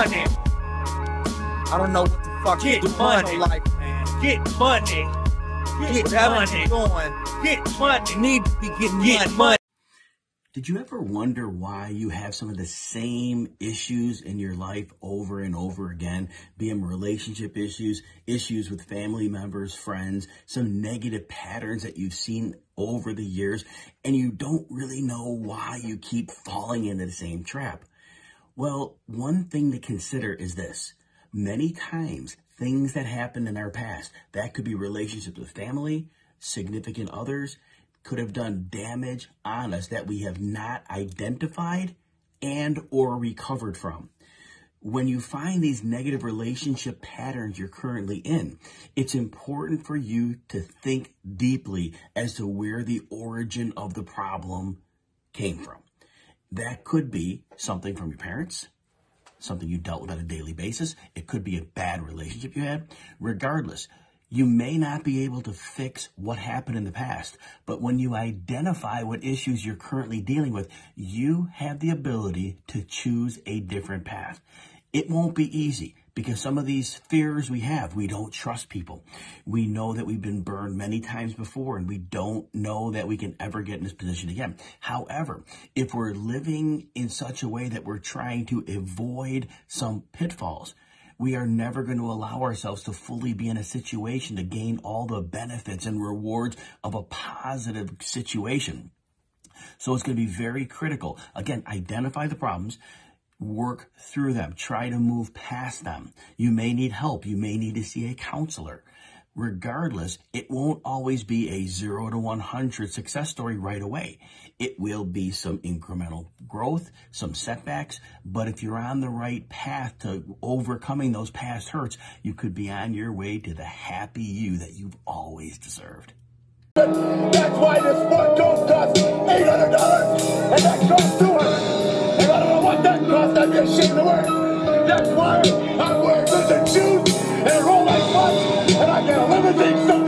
money. I don't know what the fuck Get you doing money. in life, man. Get money. Get Whatever money. you're Get money. you need to be getting Get money. money. Did you ever wonder why you have some of the same issues in your life over and over again? Be them relationship issues, issues with family members, friends, some negative patterns that you've seen over the years, and you don't really know why you keep falling into the same trap. Well, one thing to consider is this. Many times, things that happened in our past, that could be relationships with family, significant others, could have done damage on us that we have not identified and or recovered from. When you find these negative relationship patterns you're currently in, it's important for you to think deeply as to where the origin of the problem came from. That could be something from your parents, something you dealt with on a daily basis. It could be a bad relationship you had. Regardless, you may not be able to fix what happened in the past, but when you identify what issues you're currently dealing with, you have the ability to choose a different path. It won't be easy because some of these fears we have, we don't trust people. We know that we've been burned many times before and we don't know that we can ever get in this position again. However, if we're living in such a way that we're trying to avoid some pitfalls, we are never going to allow ourselves to fully be in a situation to gain all the benefits and rewards of a positive situation. So it's going to be very critical. Again, identify the problems, work through them, try to move past them. You may need help. You may need to see a counselor. Regardless, it won't always be a zero to 100 success story right away. It will be some incremental growth, some setbacks, but if you're on the right path to overcoming those past hurts, you could be on your way to the happy you that you've always deserved. That's why this one hundred dollars, and that costs That's why I work with the shoes and roll like butts, and I get a limousine.